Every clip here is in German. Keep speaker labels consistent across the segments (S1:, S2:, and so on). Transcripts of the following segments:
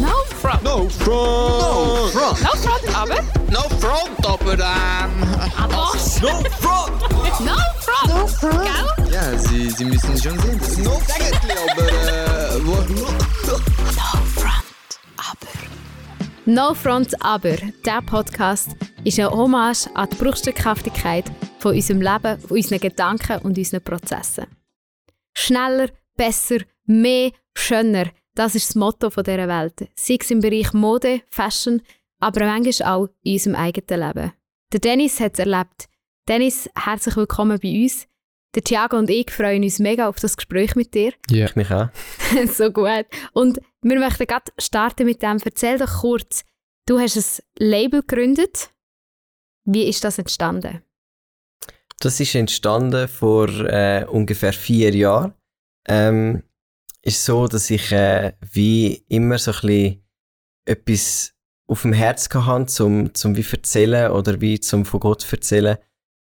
S1: No front.
S2: No front!
S3: No front!
S1: No front, aber.
S3: No front, aber ähm...
S1: Was?
S3: No front!
S1: No front. No front. Gell?
S2: Ja, Sie, Sie müssen schon sehen, das ist
S3: No eigentlich, aber äh... Wo,
S1: No front, aber. No front, aber. Der Podcast ist eine Hommage an die Bruchstückhaftigkeit von unserem Leben, von unseren Gedanken und unseren Prozessen. Schneller, besser, mehr, schöner. Das ist das Motto von dieser Welt. Sei es im Bereich Mode, Fashion, aber manchmal auch in unserem eigenen Leben. Der Dennis hat es erlebt. Dennis, herzlich willkommen bei uns. Der Thiago und ich freuen uns mega auf das Gespräch mit dir.
S4: Ja, ich mich auch.
S1: so gut. Und wir möchten gerade starten mit dem. Erzähl doch kurz, du hast ein Label gegründet. Wie ist das entstanden?
S4: Das ist entstanden vor äh, ungefähr vier Jahren. Ähm, ist so, dass ich äh, wie immer so ein etwas auf dem Herz hatte, zum, zum wie erzählen oder wie zum von Gott erzählen.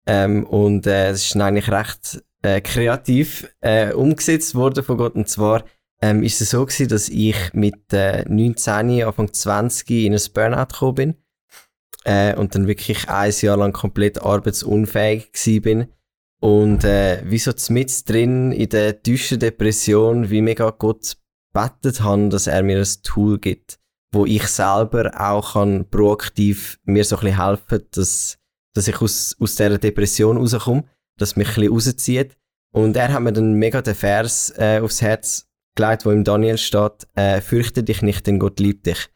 S4: Ähm, und äh, es ist eigentlich recht äh, kreativ äh, umgesetzt worden von Gott. Und zwar ähm, ist es so gewesen, dass ich mit äh, 19, Anfang 20 in ein Burnout gekommen bin. Äh, und dann wirklich ein Jahr lang komplett arbeitsunfähig gewesen bin. Und äh, wie so mit drin in der tiefen Depression, wie mega Gott bettet habe, dass er mir ein Tool gibt, wo ich selber auch kann proaktiv mir so ein bisschen helfen, dass, dass ich aus, aus dieser Depression rauskomme, dass mich ein bisschen rauszieht. Und er hat mir dann mega den Vers äh, aufs Herz gelegt, wo im Daniel steht, äh, fürchte dich nicht, denn Gott liebt dich.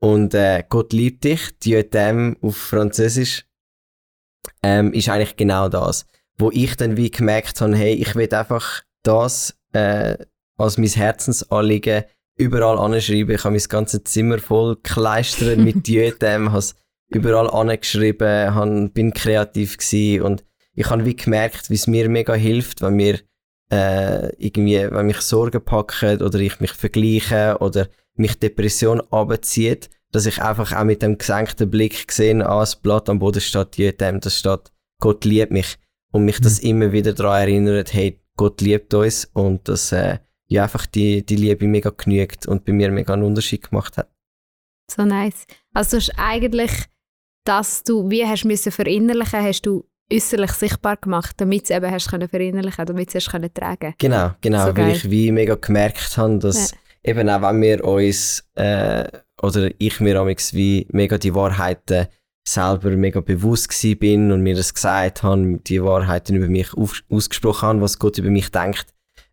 S4: Und äh, Gott liebt dich, Dieu t'aime auf Französisch, ähm, ist eigentlich genau das. Wo ich dann wie gemerkt habe, hey, ich will einfach das äh, als mein Herzensanliegen überall anschreiben. Ich habe mein ganzes Zimmer voll gekleistert mit t'aime, habe es überall angeschrieben, han, bin kreativ gewesen und ich habe wie gemerkt, wie es mir mega hilft, wenn mir äh, irgendwie, wenn mich Sorgen packen oder ich mich vergleiche oder mich Depression abzieht, dass ich einfach auch mit dem gesenkten Blick gesehen ah, das Blatt am Boden steht, jedem, das steht, Gott liebt mich. Und mich das immer wieder daran erinnert, hey, Gott liebt uns und dass äh, ja einfach die, die Liebe mega genügt und bei mir mega einen Unterschied gemacht hat.
S1: So nice. Also du hast eigentlich, dass du, wie hast du müssen verinnerlichen, hast du äußerlich sichtbar gemacht, damit es eben hast können verinnerlichen, damit es können tragen.
S4: Genau, genau,
S1: So
S4: weil
S1: geil.
S4: ich wie mega gemerkt habe, dass
S1: Ja.
S4: eben auch wenn wir uns äh, oder ich mir amigs wie mega die Wahrheiten selber mega bewusst gsi bin und mir das gesagt habe, die Wahrheiten über mich auf, ausgesprochen habe, was Gott über mich denkt,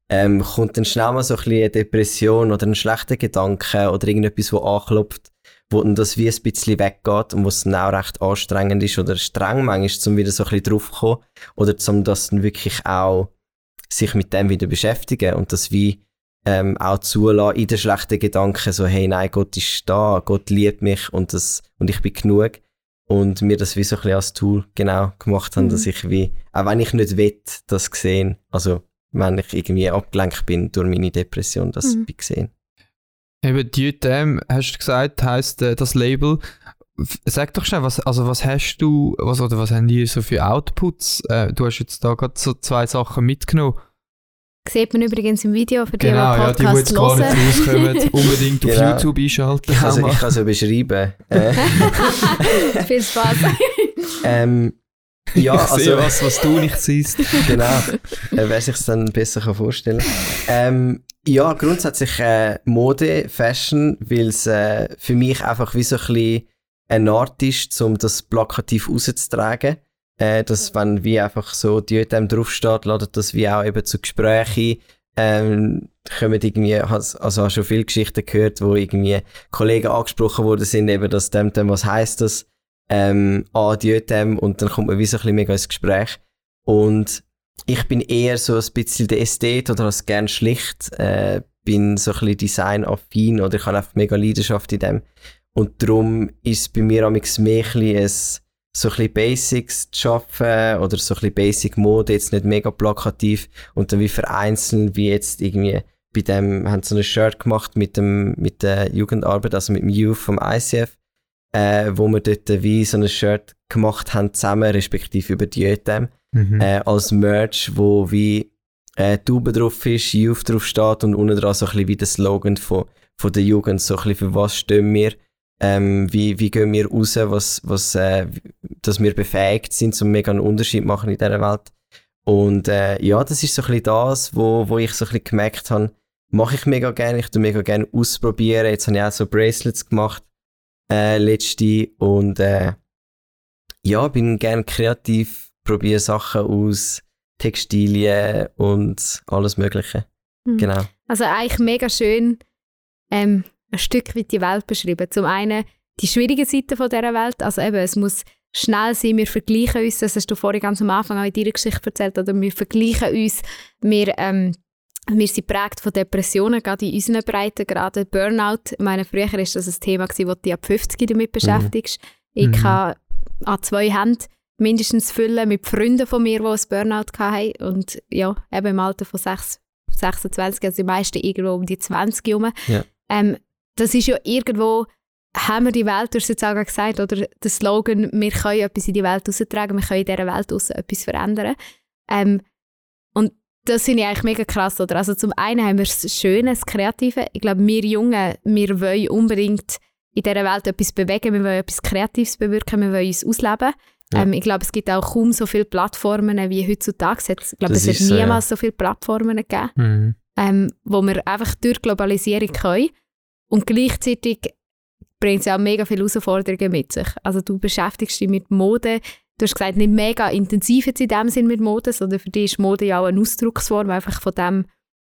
S4: ähm, kommt dann schnell mal so ein bisschen eine Depression oder ein schlechter Gedanke oder irgendetwas, wo anklopft, wo dann das wie ein bisschen weggeht und was dann auch recht anstrengend ist oder streng manchmal, um wieder so ein bisschen draufzukommen oder zum das dann wirklich auch sich mit dem wieder beschäftigen und das wie ähm, auch zulassen in den schlechten Gedanken, so hey, nein, Gott ist da, Gott liebt mich und, das, und ich bin genug. Und mir das wie so ein bisschen als Tool genau gemacht haben,
S1: Mhm.
S4: dass ich wie, auch wenn ich nicht will, das gesehen, also wenn ich irgendwie abgelenkt bin durch meine Depression, das
S1: Mhm.
S4: bin gesehen.
S5: Eben, DTM, hast du gesagt, heisst äh, das Label. Sag doch schnell, was, also was hast du, was, oder was haben die so für Outputs? Äh, du hast jetzt da gerade so zwei Sachen mitgenommen.
S1: Sieht man übrigens im Video für die,
S5: Genau,
S1: die
S5: ja, die, die
S1: Podcast
S5: jetzt gar nicht rauskommen, unbedingt auf
S4: Genau.
S5: YouTube einschalten.
S4: Also ich kann es ja beschreiben. Äh,
S1: Viel Spaß.
S4: ähm, ja,
S5: ich sehe
S4: also,
S5: was, was du nicht siehst.
S4: genau. Äh, wer sich dann besser kann vorstellen ähm, Ja, grundsätzlich äh, Mode, Fashion, weil es äh, für mich einfach wie so ein bisschen eine Art ist, um das plakativ rauszutragen. Äh, dass wenn wie einfach so die dem draufsteht, ladet das wie auch eben zu Gesprächen ähm, kommen irgendwie, also hast schon viele Geschichten gehört, wo irgendwie Kollegen angesprochen worden sind, eben, dass dem, dem was heißt das, ähm, ah, die dem, und dann kommt man wie so ein bisschen mega ins Gespräch. Und ich bin eher so ein bisschen der Ästhet oder als gern schlicht, äh, bin so ein bisschen designaffin oder ich habe einfach mega Leidenschaft in dem. Und darum ist bei mir amigs mehr ein bisschen so ein bisschen Basics zu schaffen oder so ein bisschen Basic Mode, jetzt nicht mega plakativ und dann wie vereinzelt, wie jetzt irgendwie bei dem, haben so ein Shirt gemacht mit dem, mit der Jugendarbeit, also mit dem Youth vom ICF, äh, wo wir dort wie so ein Shirt gemacht haben zusammen, respektive über die JTM,
S5: Mhm.
S4: äh, als Merch, wo wie äh, Tube drauf ist, Youth drauf steht und unten dran so ein bisschen wie der Slogan von, von der Jugend, so ein bisschen für was stehen wir, ähm, wie, wie gehen wir raus, was, was, äh, dass wir befähigt sind, um mega einen Unterschied machen in dieser Welt. Und äh, ja, das ist so ein bisschen das, wo, wo ich so ein bisschen gemerkt habe, mache ich mega gerne, ich tue mega gerne ausprobieren. Jetzt habe ich auch so Bracelets gemacht, äh, letzte und äh, ja, bin gerne kreativ, probiere Sachen aus, Textilien und alles Mögliche.
S1: Mhm.
S4: Genau.
S1: Also eigentlich mega schön ähm, ein Stück weit die Welt beschrieben. Zum einen die schwierigen Seiten von dieser Welt, also eben, es muss schnell sein, wir vergleichen uns, das hast du vorhin ganz am Anfang auch in deiner Geschichte erzählt, oder wir vergleichen uns, wir, ähm, wir sind prägt von Depressionen, gerade in unseren Breiten, gerade Burnout. Ich meine, früher war das ein Thema, gewesen, wo du dich ab 50 damit beschäftigst. Ich
S5: Mhm.
S1: kann an zwei Händen mindestens füllen mit Freunden von mir, die ein Burnout hatten. Und ja, eben im Alter von 6, 26, also die meisten irgendwo um die 20 herum.
S4: Ja.
S1: Ähm, das ist ja irgendwo, haben wir die Welt, du hast jetzt auch gesagt, oder der Slogan, wir können etwas in die Welt raustragen, wir können in dieser Welt raus etwas verändern. Ähm, und das finde ich eigentlich mega krass. Oder? Also zum einen haben wir das Schöne, das Kreative. Ich glaube, wir Jungen, wir wollen unbedingt in dieser Welt etwas bewegen, wir wollen etwas Kreatives bewirken, wir wollen uns ausleben.
S4: Ja.
S1: Ähm, ich glaube, es gibt auch kaum so viele Plattformen wie heutzutage. Ich glaube,
S4: Das
S1: es hat
S4: ist so, ja.
S1: niemals so viele Plattformen gegeben
S5: Mhm.
S1: ähm, wo wir einfach durch Globalisierung können. Und gleichzeitig bringt es auch mega viele Herausforderungen mit sich. Also du beschäftigst dich mit Mode. Du hast gesagt, nicht mega intensiv jetzt in dem Sinn mit Mode, sondern für dich ist Mode ja auch eine Ausdrucksform einfach von dem,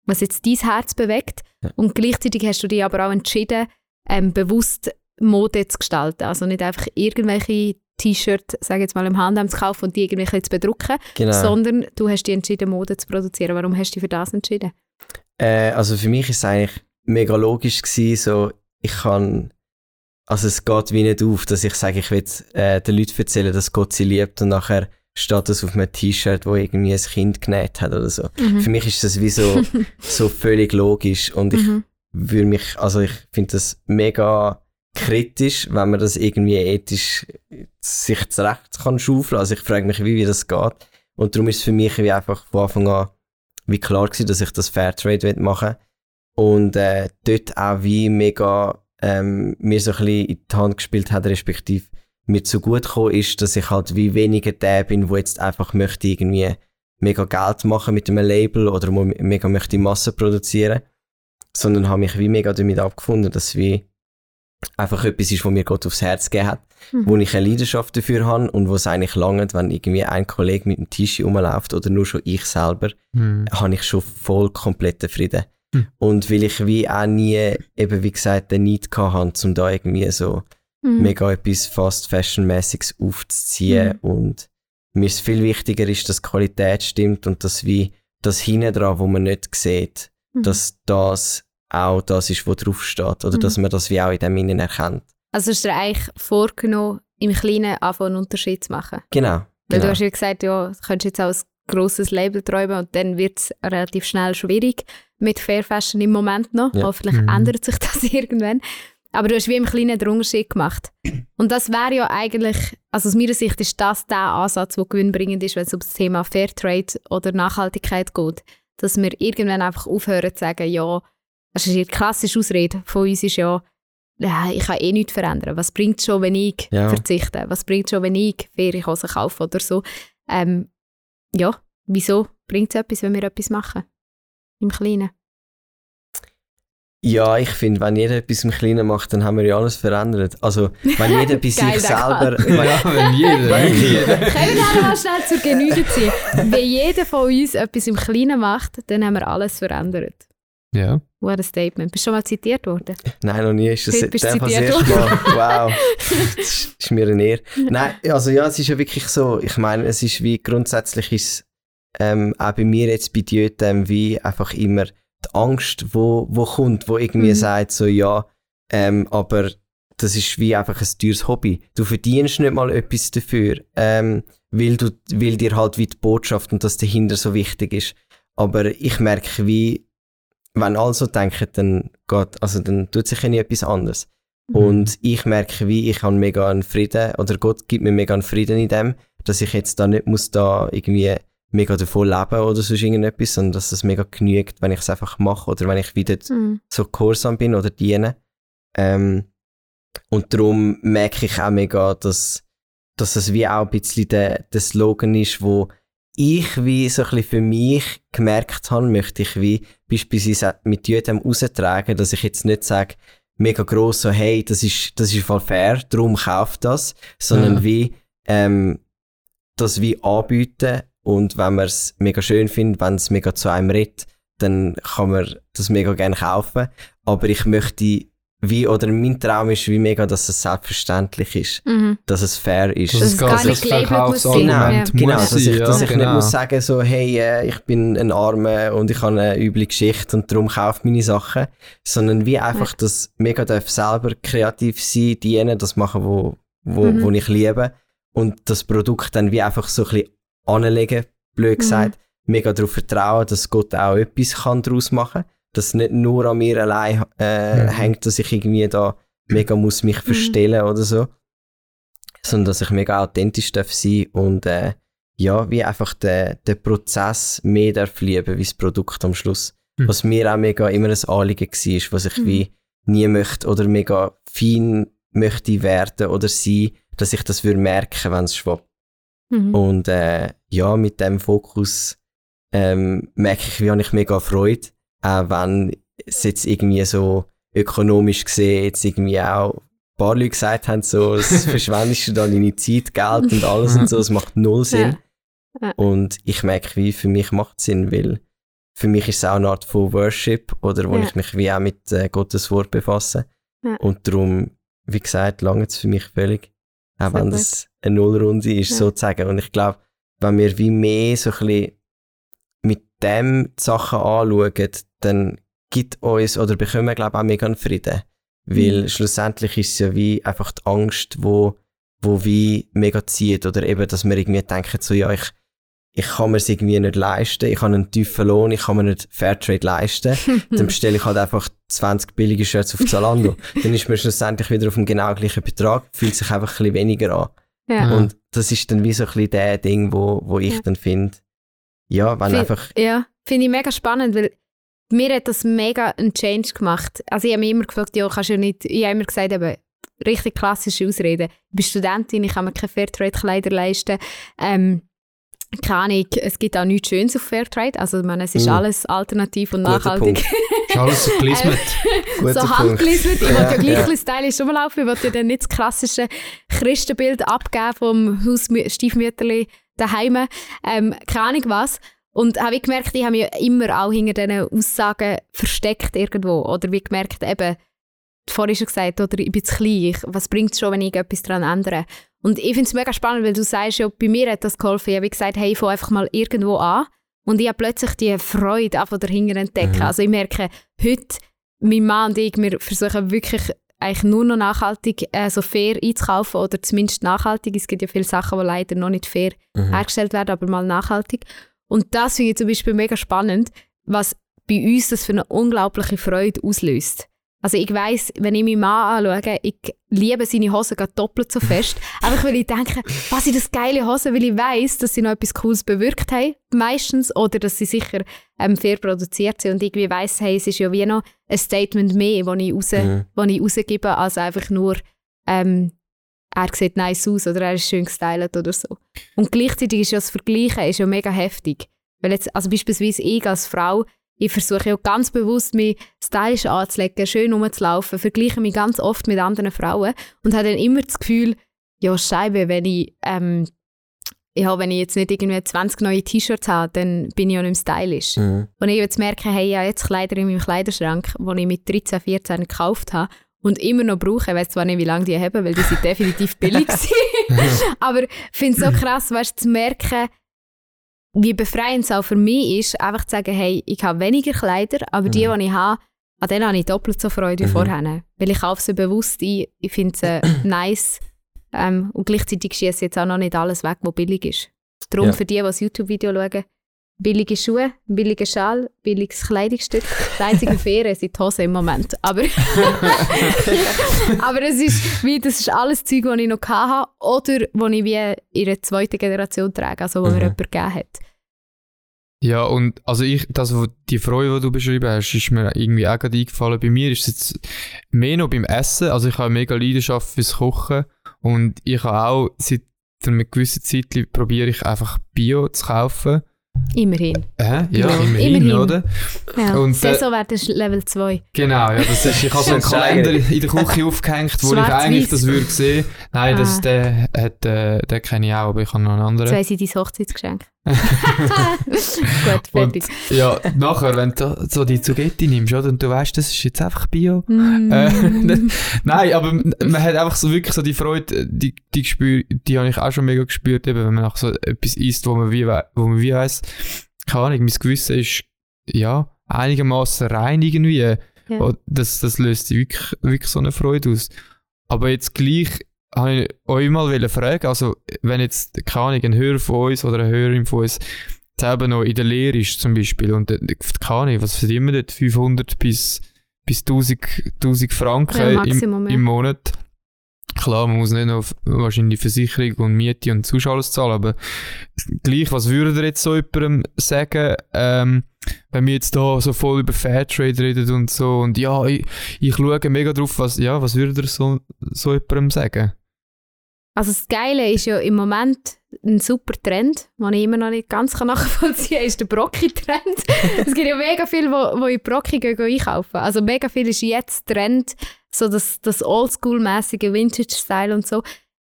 S1: was jetzt dein Herz bewegt.
S4: Ja.
S1: Und gleichzeitig hast du dich aber auch entschieden, ähm, bewusst Mode zu gestalten. Also nicht einfach irgendwelche T-Shirts, sage ich jetzt mal, im Handel zu kaufen und die irgendwie zu bedrucken,
S4: Genau.
S1: sondern du hast dich entschieden, Mode zu produzieren. Warum hast du dich für das entschieden?
S4: Äh, also für mich ist es eigentlich mega logisch gewesen, so ich kann, also es geht wie nicht auf, dass ich sage, ich will äh, den Leuten erzählen, dass Gott sie liebt und nachher steht das auf einem T-Shirt, wo irgendwie ein Kind genäht hat oder so. Für mich ist das wie so, so völlig logisch und ich
S1: Mhm.
S4: würde mich, also ich finde das mega kritisch, wenn man das irgendwie ethisch sich zurecht kann schaufeln. Also ich frage mich, wie, wie das geht. Und darum ist es für mich wie einfach von Anfang an wie klar gewesen, dass ich das Fairtrade will machen und äh, dort auch wie mega ähm, mir so ein bisschen in die Hand gespielt hat, respektive mir zu gut gekommen ist, dass ich halt wie weniger der bin, wo jetzt einfach möchte irgendwie mega Geld machen mit einem Label oder mega möchte Masse produzieren, sondern habe mich wie mega damit abgefunden, dass wie einfach etwas ist, was mir Gott aufs Herz gegeben hat,
S1: Mhm.
S4: wo ich eine Leidenschaft dafür habe und wo es eigentlich langt, wenn irgendwie ein Kollege mit einem T-Shirt rumläuft oder nur schon ich selber,
S5: Mhm.
S4: habe ich schon voll kompletten Frieden.
S5: Hm.
S4: Und weil ich wie auch nie, eben wie gesagt, den Need habe, um da irgendwie so
S1: Mhm.
S4: mega etwas Fast Fashion-mäßiges aufzuziehen.
S1: Mhm.
S4: Und mir ist viel wichtiger ist, dass die Qualität stimmt und dass wie das hinten dran, wo man nicht sieht,
S1: Mhm.
S4: dass das auch das ist, was draufsteht. Oder
S1: Mhm.
S4: dass man das wie auch in dem Innen erkennt.
S1: Also hast du dir eigentlich vorgenommen, im Kleinen anfangen einen Unterschied zu machen?
S4: Genau.
S1: Weil
S4: genau.
S1: du hast ja gesagt, ja, du könntest jetzt auch ein grosses Label träumen und dann wird es relativ schnell schwierig mit Fair Fashion im Moment noch.
S4: Ja.
S1: Hoffentlich
S5: Mhm.
S1: ändert sich das irgendwann. Aber du hast wie im Kleinen den Unterschied gemacht. Und das wäre ja eigentlich, also aus meiner Sicht ist das der Ansatz, der gewinnbringend ist, wenn es um das Thema Fairtrade oder Nachhaltigkeit geht. Dass wir irgendwann einfach aufhören zu sagen, ja, das ist die klassische Ausrede von uns ist ja, ja, ich kann eh nichts verändern. Was bringt es schon, wenn ich
S4: Ja.
S1: verzichte? Was bringt es schon, wenn ich Ferienhosen kaufe oder so? Ähm, ja, wieso bringt es etwas, wenn wir etwas machen? Im Kleinen.
S4: Ja, ich finde, wenn jeder etwas im Kleinen macht, dann haben wir ja alles verändert. Also, wenn jeder bei sich selber.
S5: Ja, wenn jeder.
S4: wenn jeder
S1: Können wir alle mal schnell zur Genüge ziehen? Wenn jeder von uns etwas im Kleinen macht, dann haben wir alles verändert.
S5: Ja.
S1: What a Statement. Bist du schon mal zitiert worden?
S4: Nein, noch nie. Ist das
S1: Heute bist
S4: das
S1: zitiert
S4: erste Mal? Wow. Das ist- mir eine Ehre. Nein, also ja, es ist ja wirklich so. Ich meine, es ist wie grundsätzlich ist ähm, auch bei mir jetzt bei Diötem wie einfach immer die Angst, wo, wo kommt, wo irgendwie
S1: Mhm.
S4: sagt so, ja, ähm, aber das ist wie einfach ein teures Hobby. Du verdienst nicht mal etwas dafür, ähm, weil, du, weil dir halt wie die Botschaft und das dahinter so wichtig ist. Aber ich merke wie, wenn alle so denken, dann geht, also dann tut sich ja nie etwas anderes. Und ich merke, wie ich habe mega einen Frieden, oder Gott gibt mir mega einen Frieden in dem, dass ich jetzt da nicht muss da irgendwie mega davon leben oder sonst irgendetwas, sondern dass es mega genügt, wenn ich es einfach mache oder wenn ich wieder
S1: Mhm.
S4: so gehorsam bin oder diene. Ähm, und darum merke ich auch mega, dass, dass es wie auch ein bisschen der, der Slogan ist, wo ich wie so ein bisschen für mich gemerkt habe, möchte ich wie beispielsweise mit jedem raustragen, dass ich jetzt nicht sage, mega gross so, hey, das ist, das ist voll fair, darum kauft das, sondern
S5: Ja.
S4: wie, ähm, das wie anbieten und wenn man es mega schön findet, wenn es mega zu einem redet, dann kann man das mega gerne kaufen. Aber ich möchte wie, oder mein Traum ist wie mega, dass es selbstverständlich ist,
S1: Mhm.
S4: dass es fair ist.
S5: Dass
S1: Dass
S5: es gar
S1: gar
S5: nicht
S1: nicht.
S5: Verkaufsargument
S1: Ja.
S4: Genau,
S5: muss
S4: dass ich, dass
S5: ja,
S4: ich nicht
S5: genau.
S4: muss sagen so, hey, äh, ich bin ein Armer und ich habe eine üble Geschichte und darum kaufe meine Sachen, sondern wie einfach das mega darf selber kreativ sein, dienen, das machen, wo, wo,
S1: Mhm.
S4: wo ich liebe und das Produkt dann wie einfach so ein bisschen anlegen, blöd gesagt, mega darauf vertrauen, dass Gott auch etwas kann daraus machen, dass es nicht nur an mir allein äh,
S5: Mhm.
S4: hängt, dass ich irgendwie da mega muss mich verstellen oder so, sondern dass ich mega authentisch darf sein und äh, ja, wie einfach den, den Prozess mehr darf lieben, wie das Produkt am Schluss.
S5: Mhm.
S4: Was mir auch mega immer ein Anliegen war, was ich
S1: Mhm.
S4: wie nie möchte oder mega fein möchte werden oder sein, dass ich das würde merken, wenn es schwappt.
S1: Mhm.
S4: Und äh, ja, mit dem Fokus ähm, merke ich, wie habe ich mega Freude, auch wenn es jetzt irgendwie so ökonomisch gesehen jetzt irgendwie auch ein paar Leute gesagt haben, so, es verschwendest du da deine Zeit, Geld und alles und so, es macht null Sinn.
S1: Ja. Ja.
S4: Und ich merke, wie für mich macht es Sinn, weil für mich ist es auch eine Art von Worship oder wo
S1: Ja.
S4: ich mich wie auch mit äh, Gottes Wort befasse. Und darum, wie gesagt, lange es für mich völlig. Auch wenn das eine Nullrunde ist, sozusagen. Und ich glaube, wenn wir wie mehr so ein bisschen mit dem Sachen anschauen, dann gibt uns oder bekommen wir, glaube ich, auch mega einen Frieden. Weil
S1: Mhm.
S4: schlussendlich ist es ja wie einfach die Angst, wo, wo wie mega zieht. Oder eben, dass wir irgendwie denken, so, ja, ich, ich kann mir es irgendwie nicht leisten, ich habe einen tiefen Lohn, ich kann mir nicht Fairtrade leisten, dann bestelle ich halt einfach 20 billige Shirts auf Zalando. dann ist man schlussendlich wieder auf dem genau gleichen Betrag, fühlt sich einfach ein bisschen weniger an.
S1: ja.
S4: Und das ist dann wie so ein bisschen der Ding, wo, wo ich
S1: Ja.
S4: dann finde, ja, wenn
S1: Fin-
S4: einfach,
S1: Ja, finde ich mega spannend, weil mir hat das mega einen Change gemacht. Also ich habe mich immer gefragt, ja, kannst du ja nicht, ich habe immer gesagt, eben, richtig klassische Ausreden. Ich bin Studentin, ich kann mir keine Fairtrade-Kleider leisten. Ähm, keine Ahnung, es gibt auch nichts Schönes auf Fairtrade. Also ich meine, es ist
S4: Mm.
S1: alles alternativ und
S4: Guter
S1: nachhaltig.
S5: Ist alles gelismet.
S4: guter
S1: so
S4: Punkt.
S1: handgelistet. Ich wollte ja gleich
S4: ja.
S1: ein stylisch rumlaufen. Ich wollte ja dann nicht das klassische Christenbild abgeben vom Hausstiefmütterli daheim. Ähm, keine Ahnung was. Und habe ich gemerkt, ich habe mich immer auch hinter diesen Aussagen versteckt irgendwo. Oder wie gemerkt, eben, vorhin schon gesagt, oder ich bin zu klein. Was bringt es schon, wenn ich etwas daran ändere? Und ich finde es mega spannend, weil du sagst ja, bei mir hat das geholfen. Ich habe gesagt, hey, ich fange einfach mal irgendwo an. Und ich habe plötzlich die Freude einfach dahinter entdecken.
S4: Mhm.
S1: Also ich merke, heute, mein Mann und ich, wir versuchen wirklich eigentlich nur noch nachhaltig äh, so fair einzukaufen oder zumindest nachhaltig. Es gibt ja viele Sachen, die leider noch nicht fair
S4: Mhm.
S1: hergestellt werden, aber mal nachhaltig. Und das finde ich zum Beispiel mega spannend, was bei uns das für eine unglaubliche Freude auslöst. Also ich weiß, wenn ich meinen Mann anschaue, ich liebe seine Hosen doppelt so fest. Einfach weil ich denke, was sind das geile Hosen, weil ich weiß, dass sie noch etwas Cooles bewirkt haben, meistens, oder dass sie sicher ähm, fair produziert sind. Und irgendwie weiss, hey, es ist ja wie noch ein Statement mehr, das ich, raus,
S4: Mhm.
S1: ich rausgebe, als einfach nur, ähm, er sieht nice aus oder er ist schön gestylt oder so. Und gleichzeitig ist ja das Vergleichen ist ja mega heftig. Weil jetzt, also beispielsweise ich als Frau, ich versuche ja ganz bewusst, mich stylisch anzulegen, schön rumzulaufen, vergleiche mich ganz oft mit anderen Frauen und habe dann immer das Gefühl, ja, Scheibe, wenn ich, ähm, ja, wenn ich jetzt nicht irgendwie 20 neue T-Shirts habe, dann bin ich ja nicht mehr stylisch.
S4: Mhm.
S1: Und ich jetzt merke, hey, ich habe jetzt Kleider in meinem Kleiderschrank, die ich mit 13, 14 gekauft habe und immer noch brauche. Ich weiß zwar nicht, wie lange die haben, weil die sind definitiv billig waren. Aber ich finde es so krass, weißt, zu merken, wie befreiend es auch für mich ist, einfach zu sagen, hey, ich habe weniger Kleider, aber die, die ich habe, an denen habe ich doppelt so Freude wie
S4: Mhm.
S1: vorher. Weil ich kaufe sie bewusst ein, ich finde sie nice ähm, und gleichzeitig schieße jetzt auch noch nicht alles weg, was billig ist. Darum
S4: Ja.
S1: für die, die das YouTube-Video schauen, billige Schuhe, billiger Schal, billiges Kleidungsstück. Das einzige Faire sind die Hosen im Moment. Aber, aber es ist, wie, das ist alles Zeug, das ich noch hatte oder das ich wie in einer zweiten Generation trage, also wo mir
S4: Mhm.
S1: jemand gegeben hat.
S5: Ja, und also ich, das, wo, die Freude, die du beschrieben hast, ist mir irgendwie auch gerade eingefallen. Bei mir ist es jetzt mehr noch beim Essen. Also ich habe eine mega Leidenschaft fürs Kochen und ich habe auch seit einer gewissen Zeit probiere ich einfach Bio zu kaufen.
S1: Immerhin.
S5: Hä? Ja,
S1: Ja,
S5: immerhin,
S1: immerhin.
S5: oder?
S1: Ja.
S5: Und, äh,
S1: Saisonwert ist Level 2.
S5: Genau, ja, das ist, ich habe so einen Kalender in der Küche aufgehängt, wo ich eigentlich das würde sehen. Nein, das,
S1: Ah.
S5: der, hat, äh, den kenne ich auch, aber ich habe noch einen anderen.
S1: Zwei sind dein Hochzeitsgeschenk. Gut, fertig.
S5: Ja, nachher, wenn du so die Zugetti nimmst, oder, und du weißt, das ist jetzt einfach Bio.
S1: Mm.
S5: Äh, Nein, aber man hat einfach so wirklich so die Freude, die, die, gespür, die habe ich auch schon mega gespürt, eben, wenn man nach so etwas isst, wo man wie, wo man wie weiss, keine Ahnung, mein Gewissen ist, ja, einigermaßen rein irgendwie.
S1: Ja.
S5: Das, das löst wirklich, wirklich so eine Freude aus. Aber jetzt gleich habe ich euch mal fragen, also wenn jetzt, keine Ahnung, ein Hörer von uns oder eine Hörerin von uns selber noch in der Lehre ist zum Beispiel und äh, keine Ahnung, was verdient man dort? 500 bis, bis 1000, 1000 Franken
S1: Ja,
S5: im, im Monat. Klar, man muss nicht noch wahrscheinlich Versicherung und Miete und sonst alles zahlen, aber gleich, was würdet ihr jetzt so jemandem sagen, ähm, wenn wir jetzt da so voll über Fairtrade reden und so und ja, ich, ich schaue mega drauf, was, ja, was würdet ihr so, so jemandem sagen?
S1: Also das Geile ist ja im Moment ein super Trend, den ich immer noch nicht ganz nachvollziehen kann, ist der Brocki-Trend. es gibt ja mega viele, wo, wo in Brocki gehen, gehen einkaufen. Also mega viel ist jetzt Trend, so das, das Oldschool-mäßige Vintage-Style und so.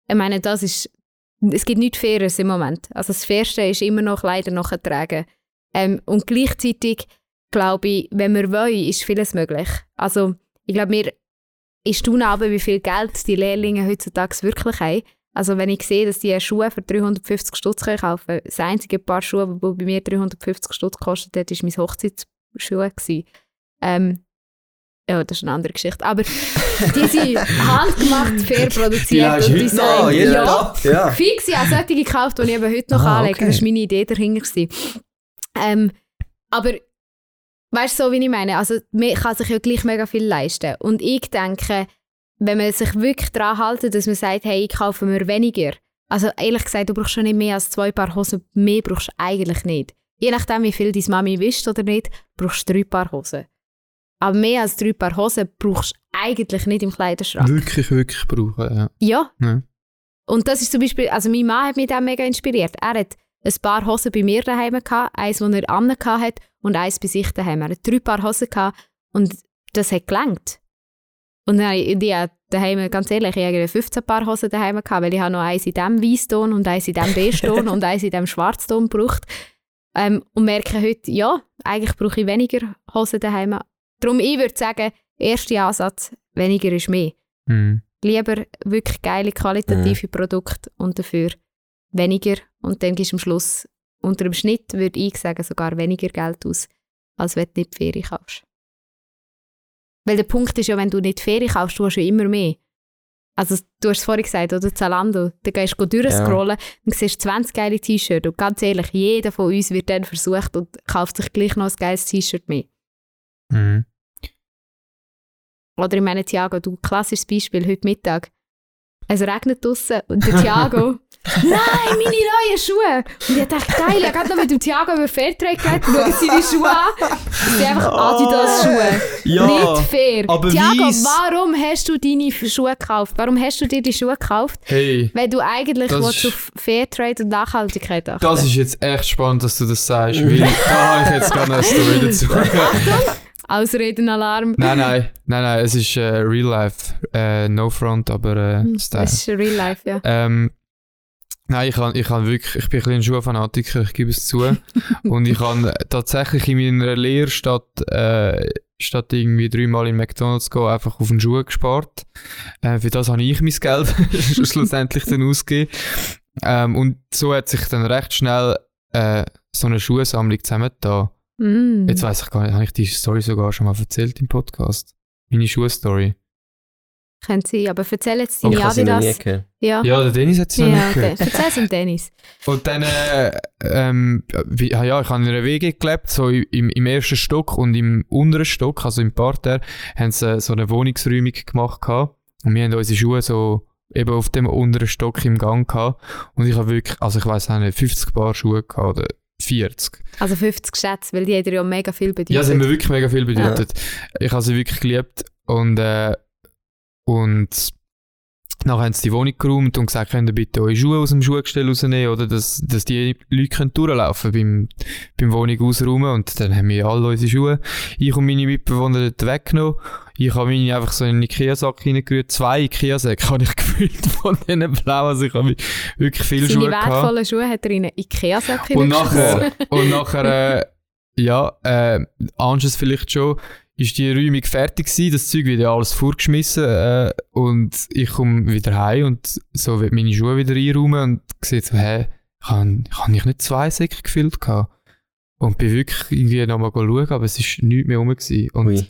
S1: Ich meine, das ist, es gibt nichts Faires im Moment. Also das Fairste ist immer noch Kleider nachtragen. Ähm, und gleichzeitig glaube ich, wenn wir wollen, ist vieles möglich. Also ich glaube, mir ist aber, wie viel Geld die Lehrlinge heutzutage wirklich haben. Also wenn ich sehe, dass die Schuhe für 350 Stutz kaufen können, das einzige Paar Schuhe, das bei mir 350 Stutz gekostet hat, war mein Hochzeitsschuhe. Ähm, ja, das ist eine andere Geschichte. Aber die sind handgemacht, fair produziert
S5: hast
S1: und designt.
S4: noch, jeden
S1: ja,
S4: Tag, ja.
S1: fix, ich habe solche gekauft, die ich eben heute noch
S5: Ah,
S1: anlege.
S5: okay.
S1: Das war meine Idee dahinter. Ähm, aber weißt du, so wie ich meine? Also, man kann sich ja gleich mega viel leisten. Und ich denke, wenn man sich wirklich daran hält, dass man sagt, hey, ich kaufe mir weniger. Also, ehrlich gesagt, du brauchst schon nicht mehr als zwei Paar Hosen. Mehr brauchst du eigentlich nicht. Je nachdem, wie viel deine Mami wischt oder nicht, brauchst du drei Paar Hosen. Aber mehr als drei Paar Hosen brauchst du eigentlich nicht im Kleiderschrank.
S5: Wirklich, wirklich brauchen, ja.
S1: Ja.
S5: Ja.
S1: Und das ist zum Beispiel, also mein Mann hat mich da mega inspiriert. Er hat ein paar Hosen bei mir daheim gehabt, eins, das er an hat und eins bei sich daheim. Er hat drei Paar Hosen gehabt und das hat gelangt. Und dann, habe ich- die daheim, ganz ehrlich, ich habe 15 Paar Hosen daheim gehabt, weil ich habe noch eins in diesem Weisston und eins in diesem Beige-Ton und eins in diesem Schwarzton gebraucht. Ähm, und merke heute, ja, eigentlich brauche ich weniger Hosen daheim. Darum, ich würde sagen, erster Ansatz, weniger ist mehr
S5: Hm.
S1: lieber wirklich geile, qualitative Produkte und dafür weniger. Und dann gibst du am Schluss unter dem Schnitt, würde ich sagen, sogar weniger Geld aus, als wenn du nicht die Ferien kaufst. Weil der Punkt ist ja, wenn du nicht Ferien kaufst, du hast ja immer mehr. Also du hast es vorhin gesagt, oder Zalando, da gehst du durchscrollen, dann siehst du 20 geile T-Shirts und ganz ehrlich, jeder von uns wird dann versucht und kauft sich gleich noch ein geiles T-Shirt mehr.
S5: Hm.
S1: Oder ich meine, Thiago, du klassisches Beispiel, heute Mittag. Es regnet draußen und der Thiago, nein, meine neuen Schuhe! Und ich dachte, geil, ich habe noch mit dem Thiago über Fairtrade geredet, schaue seine Schuhe an. Das sind einfach Adidas-Schuhe.
S4: Ja,
S1: Nicht fair.
S5: aber
S1: Thiago,
S5: weiss-
S1: warum hast du deine Schuhe gekauft? Warum hast du dir die Schuhe gekauft?
S5: Hey,
S1: Weil du eigentlich willst auf Fairtrade und Nachhaltigkeit achten
S5: das ist jetzt echt spannend, dass du das sagst, weil da habe ich jetzt gerade eine Story dazu.
S1: Ausredenalarm.
S5: nein, nein, nein, nein, es ist äh, Real Life, äh, No Front, aber äh, Style.
S1: Das ist real life, ja.
S5: Ähm, nein, ich, kann, ich, kann wirklich, ich bin ein bisschen ein Schuhfanatiker, ich gebe es zu. und ich habe tatsächlich in meiner Lehre statt, äh, statt irgendwie dreimal in McDonalds zu gehen, einfach auf den Schuh gespart. Äh, für das habe ich mein Geld schlussendlich dann ausgegeben. Ähm, und so hat sich dann recht schnell äh, so eine Schuhsammlung zusammengetan.
S1: Mm.
S5: Jetzt weiß ich gar nicht, habe ich die Story sogar schon mal erzählt im Podcast? Meine Schuhstory.
S1: Könnte sein, aber erzähl jetzt
S4: ich
S1: deine
S4: habe sie noch nie
S1: Adidas.
S4: gehört.
S1: Ja,
S5: Ja, der Dennis hat es noch
S1: ja
S5: nicht
S1: okay.
S5: gehört.
S1: Erzähl es dem Dennis.
S5: Und dann, äh, ähm, wie, ja, ja, ich habe in einer WG gelebt, so im, im ersten Stock und im unteren Stock, also im Parterre, haben sie äh, so eine Wohnungsräumung gemacht gehabt. Und wir haben unsere Schuhe so eben auf dem unteren Stock im Gang gehabt. Und ich habe wirklich, also ich weiß nicht, 50 Paar Schuhe gehabt oder 40.
S1: Also 50 Schätze, weil die hat ja mega viel bedeutet.
S5: Ja, sie haben mir wirklich mega viel bedeutet. Ich habe sie wirklich geliebt und, äh, und nachher haben sie die Wohnung geräumt und gesagt, könnt ihr bitte eure Schuhe aus dem Schuhgestell rausnehmen oder dass, dass die Leute können durchlaufen beim, beim Wohnung ausräumen und dann haben wir alle unsere Schuhe, ich und meine Mitbewohner dort weggenommen. Ich habe meine einfach so in einen Ikea-Sack reingerührt. Zwei Ikea-Säcke habe ich gefüllt von diesen blauen. Also ich habe wirklich viele
S1: Seine
S5: Schuhe gehabt.
S1: wertvollen Schuhe hat er in einen Ikea-Sack
S5: Und nachher, und nachher äh, ja, äh, es vielleicht schon, ist die Räumung fertig gewesen, das Zeug wird ja alles vorgeschmissen äh, und ich komme wieder heim und so will meine Schuhe wieder einräumen und sehe so, hä, kann, kann ich nicht zwei Säcke gefüllt gehabt? Und bin wirklich irgendwie nochmal schauen, aber es ist nichts mehr rum gewesen. Und
S4: Ui.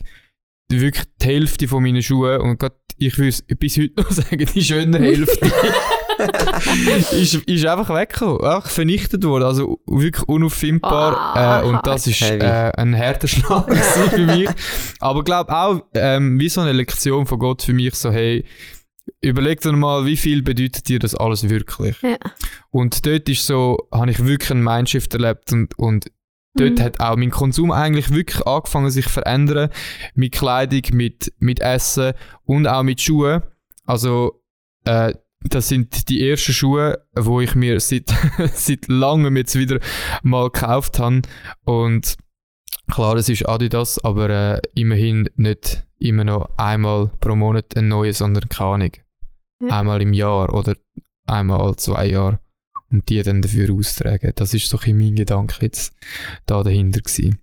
S5: wirklich die Hälfte von meinen Schuhen und grad, ich will bis heute noch sagen, die schöne Hälfte ist, ist einfach weggekommen, einfach vernichtet worden, also wirklich unauffindbar
S1: Ah,
S5: äh, und das ist äh, ein harter Schlag für mich. Aber ich glaube auch, ähm, wie so eine Lektion von Gott für mich, so hey, überleg dir mal, wie viel bedeutet dir das alles wirklich?
S1: Ja.
S5: Und dort ist so, habe ich wirklich einen Mindshift erlebt und, und dort
S1: Mhm.
S5: hat auch mein Konsum eigentlich wirklich angefangen sich zu verändern. Mit Kleidung, mit, mit Essen und auch mit Schuhen. Also, äh, das sind die ersten Schuhe, wo ich mir seit, seit langem jetzt wieder mal gekauft habe. Und klar, es ist Adidas, aber äh, immerhin nicht immer noch einmal pro Monat ein neues, sondern keine Ahnung.
S1: Ja.
S5: Einmal im Jahr oder einmal alle zwei Jahre. Und die dann dafür austragen. Das ist so ein bisschen mein Gedanke jetzt da dahinter gewesen.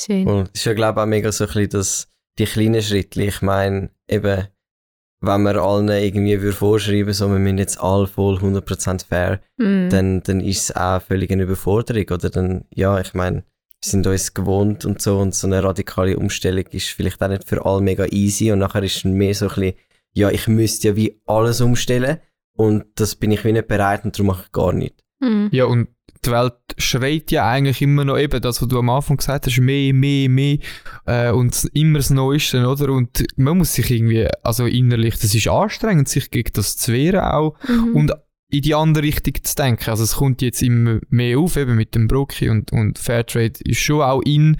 S1: Schön.
S4: Und es ist ja, glaube ich, auch mega so ein bisschen das, die kleinen Schritte. Ich meine, eben, wenn man allen irgendwie würde vorschreiben so, wir müssen jetzt alle voll 100% fair,
S1: Mhm.
S4: dann, dann ist es auch völlig eine Überforderung. Oder dann, ja, ich meine, wir sind uns gewohnt und so und so eine radikale Umstellung ist vielleicht auch nicht für alle mega easy und nachher ist es mehr so ein bisschen, ja, ich müsste ja wie alles umstellen und das bin ich wie nicht bereit und darum mache ich gar nicht.
S1: Mhm.
S5: Ja, und die Welt schreit ja eigentlich immer noch eben das, was du am Anfang gesagt hast, mehr, mehr, mehr äh, und immer das Neueste, oder? Und man muss sich irgendwie, also innerlich, das ist anstrengend, sich gegen das zu wehren auch
S1: Mhm.
S5: und in die andere Richtung zu denken. Also es kommt jetzt immer mehr auf, eben mit dem Brocki und, und Fairtrade ist schon auch in,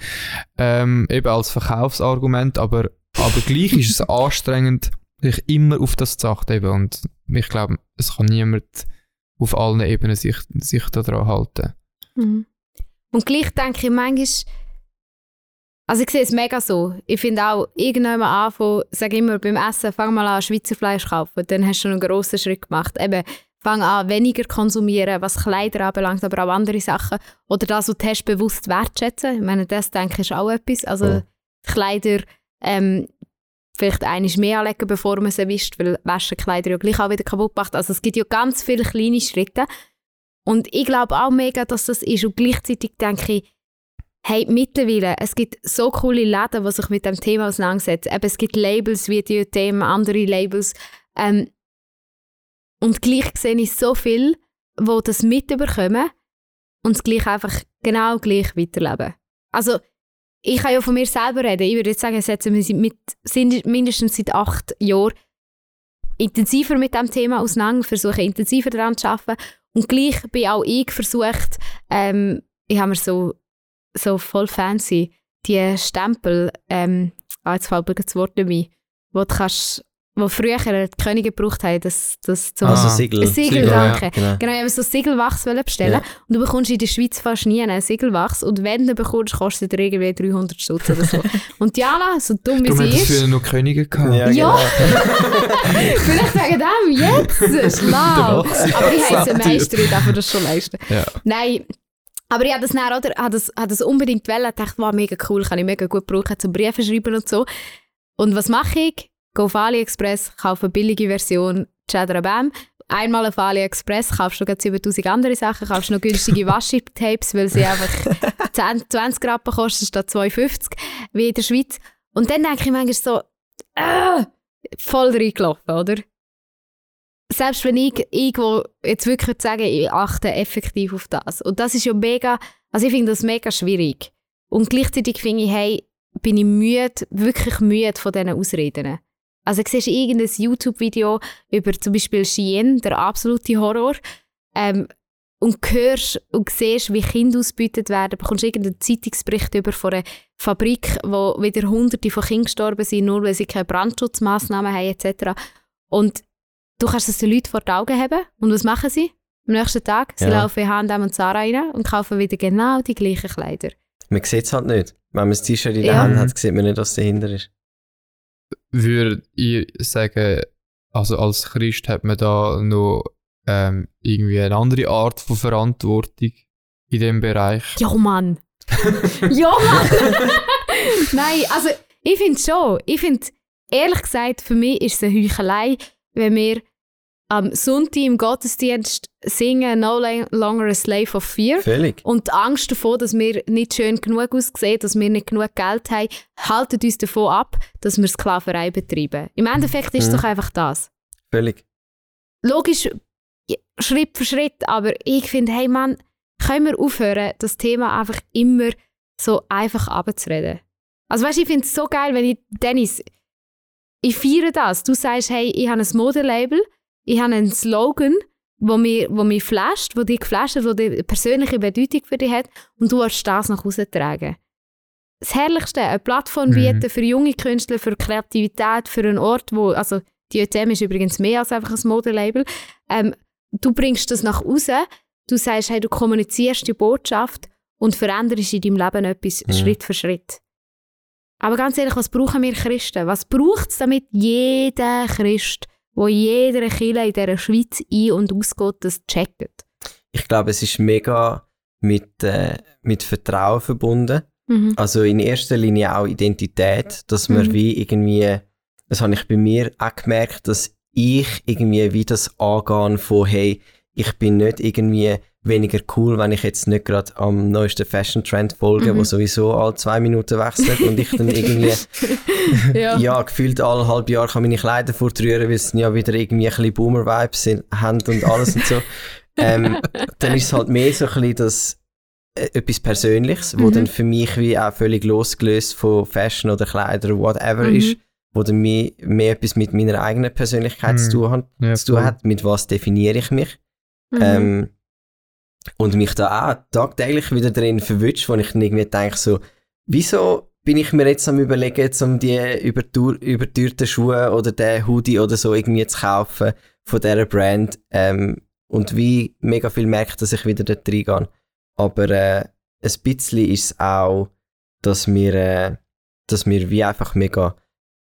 S5: ähm, eben als Verkaufsargument, aber, aber gleich ist es anstrengend, sich immer auf das zu achten eben. und ich glaube, es kann niemand auf allen Ebenen sich, sich daran halten.
S1: Mhm. Und gleich denke ich manchmal, also ich sehe es mega so. Ich finde auch, irgendwann mal anfangen, sage immer beim Essen, fang mal an, Schweizer Fleisch kaufen, dann hast du schon einen grossen Schritt gemacht. Eben, fang an, weniger konsumieren, was Kleider anbelangt, aber auch andere Sachen. Oder das, was du hast, bewusst wertschätzen. Ich meine, das denke ich ist auch etwas. Also
S4: Ja.
S1: Kleider ähm, vielleicht einiges mehr anlegen, bevor man sie wischt, weil waschen Kleider ja gleich auch wieder kaputt macht. Also es gibt ja ganz viele kleine Schritte. Und ich glaube auch mega, dass das ist. Und gleichzeitig denke ich, hey, mittlerweile, es gibt so coole Läden, die sich mit dem Thema auseinandersetzen. Eben, es gibt Labels wie die Themen, andere Labels. Ähm, und gleich sehe ich so viel, wo das mitbekommen und es gleich einfach genau gleich weiterleben. Also, ich kann ja von mir selber reden. Ich würde jetzt sagen, ich setze mich mit, sind mindestens seit acht Jahren intensiver mit dem Thema auseinander, versuche intensiver daran zu arbeiten. Und gleich bin auch ich versucht, ähm, ich habe mir so, so voll fancy die Stempel, ähm, ah, jetzt fällt mir das Wort nicht mehr, wo du kannst, wo früher die Könige gebraucht haben, das, das zum
S4: Also. Siegel.
S1: ein Siegel,
S5: Siegel, ja.
S1: danke.
S4: Genau.
S1: Genau, ich wollte so Siegelwachs wollen bestellen
S4: Ja.
S1: und du bekommst in der Schweiz fast nie einen Siegelwachs und wenn du bekommst, kostet er irgendwie 300 Stutz oder so. und Jana, so dumm wie sie ist,
S5: früher noch Könige gehabt.
S4: Ja,
S1: Ja.
S4: genau.
S1: vielleicht wegen dem jetzt, schlau.
S5: Ja,
S1: Aber ich heiße
S5: satt.
S1: Meister, ich darf mir das schon leisten.
S5: Ja.
S1: Nein, aber ich habe das, dann, oder, habe das, habe das unbedingt wollen, ich dachte, wow, mega cool, kann ich mega gut brauchen zum Briefe schreiben und so. Und was mache ich? Gehe auf AliExpress, kaufe eine billige Version, Cheddar Bam. Einmal auf AliExpress kaufst du noch 7000 andere Sachen, kaufst noch günstige Washi-Tapes, weil sie einfach 10, 20 Rappen kosten statt 2,50 wie in der Schweiz. Und dann denke ich manchmal so, äh, voll reingelaufen, oder? Selbst wenn ich irgendwo jetzt wirklich sagen, ich achte effektiv auf das. Und das ist ja mega, also ich finde das mega schwierig. Und gleichzeitig finde ich, hey, bin ich müde, wirklich müde von diesen Ausreden. Also du siehst irgendein YouTube-Video über zum Beispiel Shein, der absolute Horror. Ähm, und hörst und siehst, wie Kinder ausgebeutet werden, bekommst du irgendeinen Zeitungsbericht über von einer Fabrik, wo wieder hunderte von Kindern gestorben sind, nur weil sie keine Brandschutzmaßnahmen haben etc. Und du kannst es den Leuten vor die Augen haben und was machen sie? Am nächsten Tag, sie
S4: Ja.
S1: laufen in H&M und Zara rein und kaufen wieder genau die gleichen Kleider.
S4: Man sieht es halt nicht. Wenn man das T-Shirt in der
S1: Ja.
S4: Hand hat, sieht man nicht, was dahinter ist.
S5: Würdet ihr sagen, also als Christ hat man da noch ähm, irgendwie eine andere Art von Verantwortung in dem Bereich?
S1: Ja, Mann! ja, Mann! Nein, also ich finde schon. Ich finde, ehrlich gesagt, für mich ist es eine Heuchelei, wenn wir am Sonntag im Gottesdienst singen No Longer a Slave of Fear.
S4: Völlig.
S1: Und die Angst davor, dass wir nicht schön genug aussehen, dass wir nicht genug Geld haben, haltet uns davon ab, dass wir Sklaverei betreiben. Im Endeffekt ist es
S4: Mhm.
S1: doch einfach das.
S4: Völlig.
S1: Logisch, Schritt für Schritt, aber ich finde, hey Mann, können wir aufhören, das Thema einfach immer so einfach abzureden. Also weißt du, ich finde es so geil, wenn ich, Dennis, ich feiere das. Du sagst, hey, ich habe ein Modelabel, ich habe einen Slogan, wo mich, wo mich flasht, wo dich geflasht hat, wo die persönliche Bedeutung für dich hat und du willst das nach Hause tragen. Das Herrlichste, eine Plattform
S5: Mhm.
S1: bieten für junge Künstler, für Kreativität, für einen Ort, wo, also die JTM ist übrigens mehr als einfach ein Modelabel. Ähm, du bringst das nach außen, du sagst, hey, du kommunizierst die Botschaft und veränderst in deinem Leben etwas
S4: Mhm.
S1: Schritt für Schritt. Aber ganz ehrlich, was brauchen wir Christen? Was braucht es, damit jeder Christ, wo jeder Kirche in dieser Schweiz ein- und ausgeht, das checkt?
S4: Ich glaube, es ist mega mit, äh, mit Vertrauen verbunden.
S1: Mhm.
S4: Also in erster Linie auch Identität, dass man
S1: Mhm.
S4: wie irgendwie, das habe ich bei mir auch gemerkt, dass ich irgendwie wie das angehen von, hey, ich bin nicht irgendwie weniger cool, wenn ich jetzt nicht gerade am neuesten Fashion-Trend folge,
S1: Mhm.
S4: wo sowieso alle zwei Minuten wechselt und ich dann irgendwie
S1: ja.
S4: ja, gefühlt alle halb Jahr kann meine Kleider fortrühren, weil es ja wieder irgendwie ein bisschen Boomer-Vibes sind, haben und alles und so. ähm, dann ist es halt mehr so ein bisschen das, äh, etwas Persönliches, wo
S1: Mhm.
S4: dann für mich wie auch völlig losgelöst von Fashion oder Kleider oder whatever
S1: Mhm.
S4: ist, wo dann mehr, mehr etwas mit meiner eigenen Persönlichkeit zu
S5: Mhm.
S4: tun hat,
S5: Ja,
S4: zu tun hat, mit was definiere ich mich.
S1: Mhm.
S4: Ähm, und mich da auch tagtäglich wieder drin verwünscht, wo ich irgendwie denke so, wieso bin ich mir jetzt am überlegen, um die übertür- übertürten Schuhe oder den Hoodie oder so irgendwie zu kaufen von dieser Brand ähm, und wie mega viel merke, dass ich wieder dort reingehe. Aber äh, ein bisschen ist es auch, dass wir, äh, dass wir wie einfach mega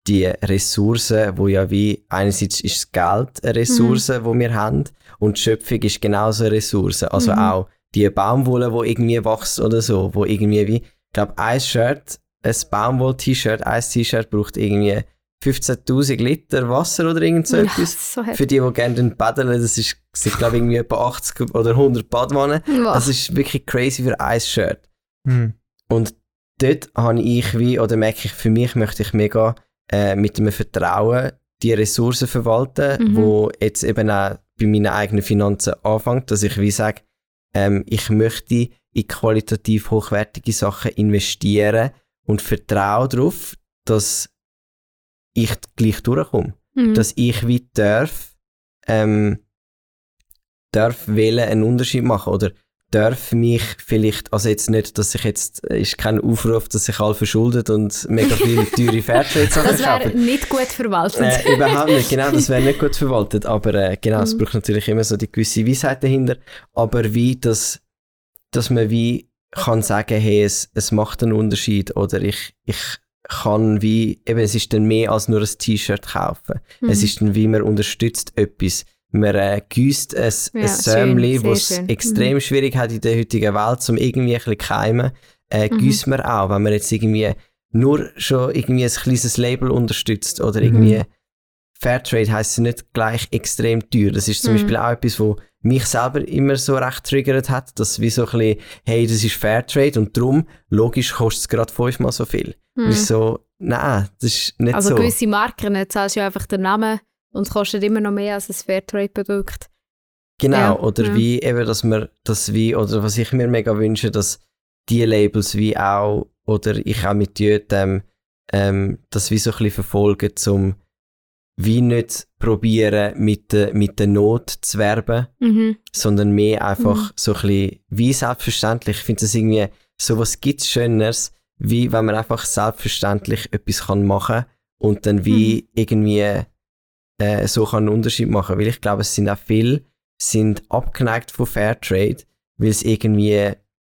S4: die Ressourcen, wo ja wie einerseits ist das Geld eine Ressource, wo wir haben und die Schöpfung ist genauso eine Ressource. Also
S1: Mhm.
S4: auch die Baumwolle, wo irgendwie wächst oder so, wo irgendwie wie, ich glaube, ein Shirt, ein Baumwoll-T-Shirt, ein T-Shirt braucht irgendwie 15.000 Liter Wasser oder irgend so
S1: Ja,
S4: etwas.
S1: so.
S4: Für die, die gerne dann paddeln, das ist, sind glaube ich irgendwie etwa 80 oder 100 Badwannen.
S1: Wow.
S4: Das ist wirklich crazy für ein Shirt.
S5: Hm.
S4: Und dort habe ich wie, oder merke ich, für mich möchte ich mega äh, mit einem Vertrauen die Ressourcen verwalten,
S1: Mhm.
S4: wo jetzt eben auch bei meinen eigenen Finanzen anfängt, dass ich wie sage, ähm, ich möchte in qualitativ hochwertige Sachen investieren und vertraue darauf, dass ich gleich durchkomme
S1: Mhm.
S4: dass ich wie darf, ähm, darf wählen einen Unterschied machen oder darf mich vielleicht, also jetzt nicht, dass ich jetzt, äh, ist kein Aufruf, dass sich alle verschuldet und mega viele teure Fairtrade-Sachen
S1: das wäre nicht gut verwaltet.
S4: Äh, überhaupt nicht, genau, das wäre nicht gut verwaltet, aber äh, genau, es
S1: Mhm.
S4: braucht natürlich immer so die gewisse Weisheit dahinter, aber wie, dass, dass man wie kann sagen, hey, es, es macht einen Unterschied oder ich, ich kann wie, eben, es ist dann mehr als nur ein T-Shirt kaufen.
S1: Mhm.
S4: Es ist dann wie, man unterstützt etwas. Man äh, gießt ein,
S1: Ja,
S4: ein Sämli, was es extrem schwierig hat in der heutigen Welt, um irgendwie ein bisschen keimen. Äh,
S1: Mhm.
S4: gießt man auch, wenn man jetzt irgendwie nur schon irgendwie ein kleines Label unterstützt oder
S5: Mhm.
S4: irgendwie Fairtrade heisst ja nicht gleich extrem teuer. Das ist zum
S1: Mhm.
S4: Beispiel auch etwas, wo mich selber immer so recht triggert hat, dass wie so ein bisschen, hey, das ist Fairtrade und darum, logisch kostet es gerade fünfmal so viel.
S1: Mhm.
S4: Und ich so, nein, das ist nicht
S1: Also
S4: so.
S1: gewisse Marken ne, zahlst du ja einfach den Namen und es kostet immer noch mehr als ein Fairtrade-Produkt.
S4: Genau,
S1: Ja,
S4: oder
S1: ja.
S4: wie eben, dass man das wie, oder was ich mir mega wünsche, dass die Labels wie auch, oder ich auch mit Jötem, ähm, das wie so ein bisschen verfolgen, zum wie nicht probieren, mit der, mit der Not zu werben,
S1: Mhm.
S4: sondern mehr einfach so ein bisschen wie selbstverständlich. Ich finde das irgendwie, sowas gibt's Schöneres, wie wenn man einfach selbstverständlich etwas kann machen und dann wie irgendwie äh, so kann einen Unterschied machen. Weil ich glaube, es sind auch viele, sind abgeneigt von Fairtrade, weil sie irgendwie,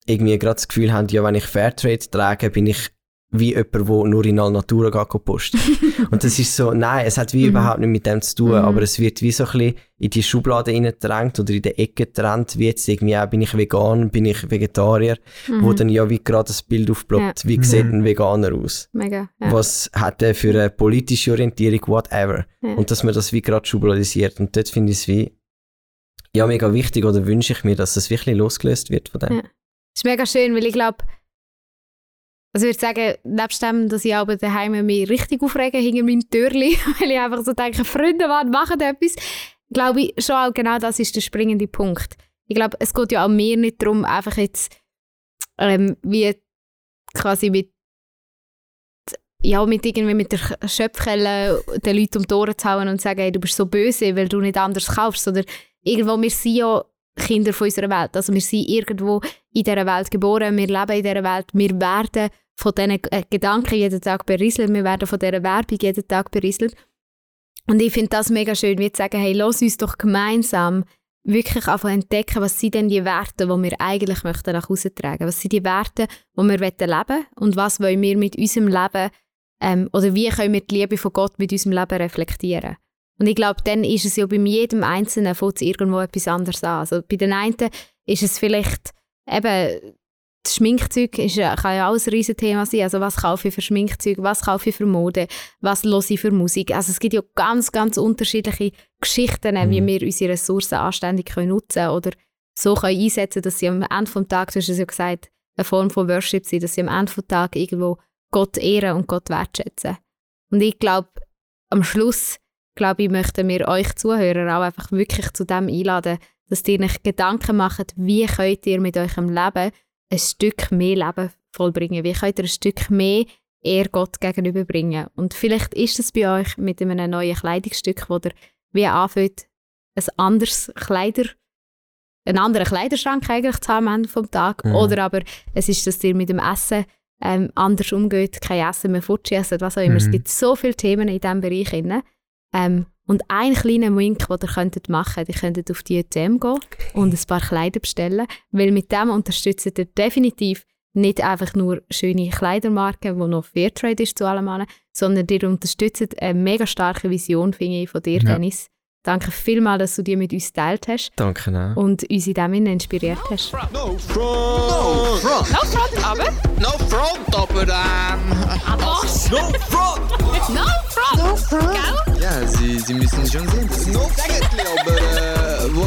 S4: irgendwie gerade das Gefühl haben, ja, wenn ich Fairtrade trage, bin ich wie jemand, der nur in Alnatura geht posten. und das ist so, nein, es hat wie
S1: Mhm.
S4: überhaupt nicht mit dem zu tun,
S1: Mhm.
S4: aber es wird wie so ein bisschen in die Schublade reingedrängt oder in die Ecke getrennt, wie jetzt irgendwie auch, bin ich vegan, bin ich Vegetarier, wo
S1: Mhm.
S4: dann ja wie gerade das Bild aufploppt, wie sieht ein Veganer aus?
S1: Mega. Ja.
S4: Was hat er für eine politische Orientierung, whatever.
S1: Ja.
S4: Und dass man das wie gerade schubladisiert. Und dort finde ich es wie, ja, mega wichtig oder wünsche ich mir, dass das wirklich losgelöst wird von dem.
S1: Ja. ist mega schön, weil ich glaube, also ich würde sagen, nebst dem, dass ich aber daheim mich richtig aufrege hinter meinem Türli, weil ich einfach so denke, Freunde, wann machen etwas, glaube ich schon auch genau das ist der springende Punkt. Ich glaube, es geht ja auch mir nicht darum, einfach jetzt ähm, wie quasi mit ja, mit irgendwie mit der Schöpfkelle den Leuten um die Ohren zu hauen und zu sagen, hey, du bist so böse, weil du nicht anders kaufst. Oder irgendwo, wir sind ja Kinder von unserer Welt. Also wir sind irgendwo in dieser Welt geboren, wir leben in dieser Welt, wir werden von diesen äh, Gedanken jeden Tag berieselt, wir werden von dieser Werbung jeden Tag berieselt. Und ich finde das mega schön, wie zu sagen, hey, lass uns doch gemeinsam wirklich einfach entdecken, was sind denn die Werte, die wir eigentlich möchten nach Hause tragen. Was sind die Werte, die wir leben wollen und was wollen wir mit unserem Leben ähm, oder wie können wir die Liebe von Gott mit unserem Leben reflektieren. Und ich glaube, dann ist es ja bei jedem Einzelnen fängt irgendwo etwas anderes an. Also bei den einen ist es vielleicht eben das Schminkzeug ist, kann ja auch ein riesen Thema sein. Also was kaufe ich für Schminkzeug, was kaufe ich für Mode, was höre ich für Musik. Also es gibt ja ganz, ganz unterschiedliche Geschichten, wie wir unsere Ressourcen anständig können nutzen können oder so können einsetzen dass sie am Ende des Tages, du hast es ja gesagt, eine Form von Worship sind, dass sie am Ende des Tages irgendwo Gott ehren und Gott wertschätzen. Und ich glaube, am Schluss, glaube ich, möchten wir euch Zuhörer auch einfach wirklich zu dem einladen, dass ihr euch Gedanken macht, wie könnt ihr mit eurem Leben ein Stück mehr Leben vollbringen? Wie könnt ihr ein Stück mehr eher Gott gegenüberbringen? Und vielleicht ist es bei euch mit einem neuen Kleidungsstück, wo ihr wie anfängt, ein anderes Kleider, einen anderen Kleiderschrank eigentlich zu haben am Ende vom Tag.
S4: Mhm.
S1: Oder aber es ist, dass ihr mit dem Essen ähm, anders umgeht, kein Essen mehr fortschießt, was auch immer. Es
S5: Mhm.
S1: gibt so viele Themen in diesem Bereich. Drin. Ähm, und ein kleiner Wink, den ihr könntet machen könnt, ihr könntet auf die UTM gehen und ein paar Kleider bestellen, weil mit dem unterstützt ihr definitiv nicht einfach nur schöne Kleidermarken, die noch Fairtrade ist zu allem anderen, sondern ihr unterstützt eine mega starke Vision, finde ich, von dir,
S5: Ja.
S1: Dennis. Danke vielmals, dass du die mit uns geteilt hast
S4: Danke auch.
S1: und uns in dem Sinne inspiriert hast.
S3: No front. No front.
S1: No front, aber...
S3: No front, aber ähm.
S1: Was?
S3: No front.
S1: No front! Gell?
S2: Ja, Sie, Sie müssen schon sehen, das ist
S3: No Sägetli, aber äh. Wo,